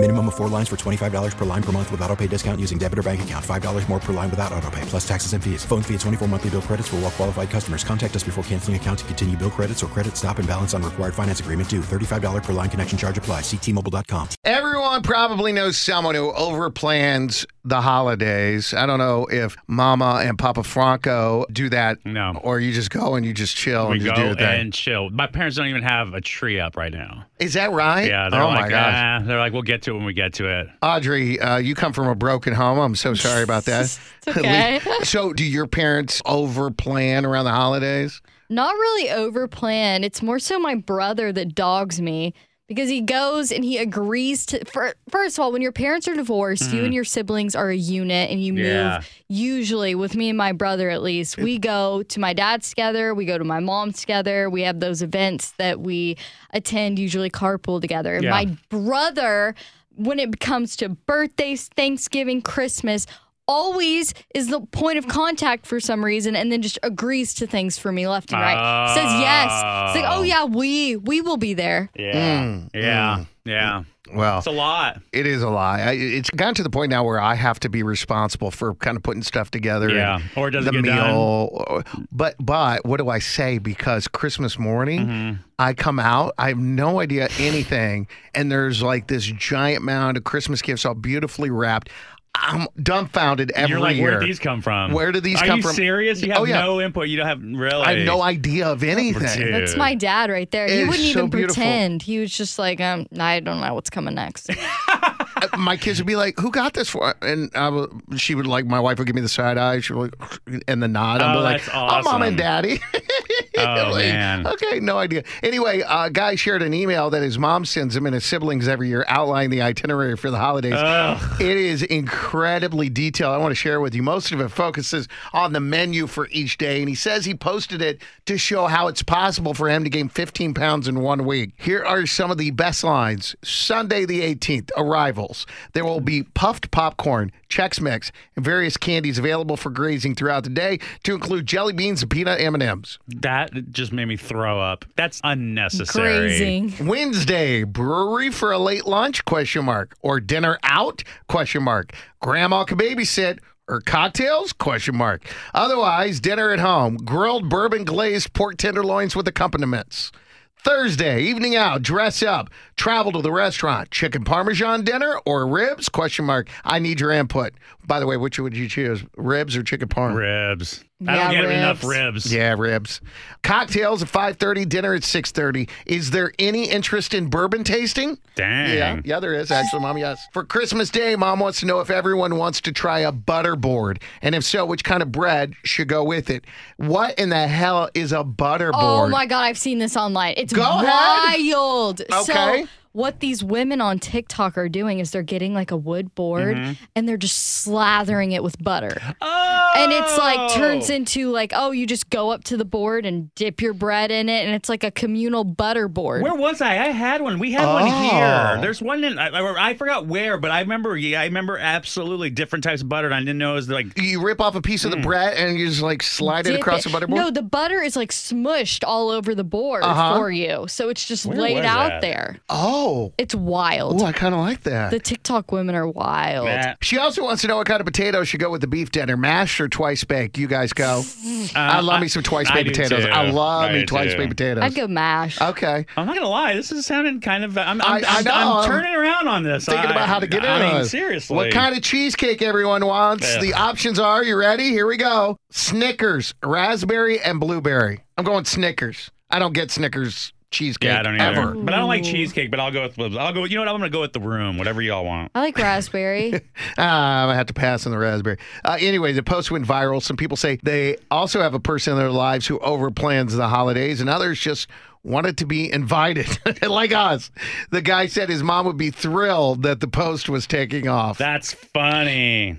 Minimum of four lines for $25 per line per month with auto pay discount using debit or bank account. $5 more per line without auto pay, plus taxes and fees. Phone fee at 24 monthly bill credits for all well qualified customers. Contact us before canceling account to continue bill credits or credit stop and balance on required finance agreement due. $35 per line connection charge apply. Ctmobile.com. Everyone probably knows someone who overplans the holidays. I don't know if Mama and Papa Franco do that. No. Or you just go and you just chill We and go do your thing. and chill. My parents don't even have a tree up right now. Is that right? Yeah, they're oh like, my gosh. ah, they're like, we'll get to it when we get to it. Audrey, uh, you come from a broken home. I'm so sorry about that. okay. so, do your parents overplan around the holidays? Not really over plan. It's more so my brother that dogs me because he goes and he agrees to. For, first of all, when your parents are divorced, you and your siblings are a unit and you move. Yeah. Usually, with me and my brother at least, we go to my dad's together, we go to my mom's together. We have those events that we attend, usually carpool together. Yeah. my brother, when it comes to birthdays, Thanksgiving, Christmas, always is the point of contact for some reason and then just agrees to things for me left and right. Says yes. It's like, oh yeah, we we will be there. Yeah. Mm, yeah. Yeah. Well, It's a lot. it is a lie. I, it's gotten to the point now where I have to be responsible for kind of putting stuff together. Yeah. and Or doesn't the get done. meal. But but what do I say? Because Christmas morning, Mm-hmm. I come out. I have no idea anything, and there's like this giant mound of Christmas gifts, all beautifully wrapped. I'm dumbfounded every You're like, year. where did these come from? Where did these Are come you from? serious? You have Oh, yeah. no input. You don't have really. I have no idea of anything. Dude. That's my dad right there. It he wouldn't so even beautiful. pretend. He was just like, um, I don't know what's coming next. Uh, my kids would be like, "Who got this for?" And I would, she would like, my wife would give me the side eye, she would like, and the nod. I'd Oh, be like, that's "Oh, mom and daddy." Oh, man. Okay, no idea. Anyway, a guy shared an email that his mom sends him and his siblings every year, outlining the itinerary for the holidays. Ugh. It is incredibly detailed. I want to share it with you. Most of it focuses on the menu for each day, and he says he posted it to show how it's possible for him to gain 15 pounds in one week. Here are some of the best lines. Sunday the 18th, arrivals. There will be puffed popcorn, Chex Mix, and various candies available for grazing throughout the day, to include jelly beans and peanut M&Ms. That just made me throw up. That's unnecessary. Grazing. Wednesday, brewery for a late lunch? Question mark. Or dinner out? Question mark. Grandma can babysit. Or cocktails? Question mark. Otherwise, dinner at home. Grilled bourbon glazed pork tenderloins with accompaniments. Thursday, evening out, dress up, travel to the restaurant. Chicken parmesan dinner or ribs? Question mark. I need your input. By the way, which would you choose? Ribs or chicken parm? Ribs. I don't get enough ribs. ribs. Yeah, ribs. Cocktails at 5:30, dinner at 6:30. Is there any interest in bourbon tasting? Dang. Yeah, yeah, there is actually, Mom. Yes. For Christmas Day, Mom wants to know if everyone wants to try a butter board, and if so, which kind of bread should go with it. What in the hell is a butter Oh my god, I've seen this online. It's Go ahead. wild. Okay. So what these women on TikTok are doing is they're getting like a wood board Mm-hmm. and they're just slathering it with butter. Oh. And it's like turns into like, oh, you just go up to the board and dip your bread in it, and it's like a communal butter board. Where was I? I had one. We had one Oh. here. There's one in. I, I forgot where, but I remember. Yeah, I remember absolutely different types of butter. And I didn't know it was like. You rip off a piece of the bread and you just like slide it Dip across the butter board. No, the butter is like smushed all over the board Uh-huh. for you. So it's just Where laid out that? there. Oh, It's wild. oh, I kind of like that. The TikTok women are wild. Nah. she also wants to know what kind of potatoes should go with the beef dinner, mashed or twice baked. You guys go. Uh, I love me some twice baked potatoes. too. I love I me twice too. baked potatoes. I'd go mash. Okay. I'm not gonna lie. This is sounding kind of. I'm. I'm, I- I I'm, know. I'm I'm turning around on this. Thinking I- about how to get in I mean, this. seriously. What kind of cheesecake everyone wants? Ugh. The options are, you ready? Here we go. Snickers, raspberry, and blueberry. I'm going Snickers. I don't get Snickers cheesecake Yeah, I don't either. ever. But I don't like cheesecake. But I'll go with. I'll go. You know what? I'm gonna go with the room. Whatever y'all want. I like raspberry. Ah, I have to pass on the raspberry. Uh, anyway, the post went viral. Some people say they also have a person in their lives who overplans the holidays, and others just wanted to be invited, like us. The guy said his mom would be thrilled that the post was taking off. That's funny.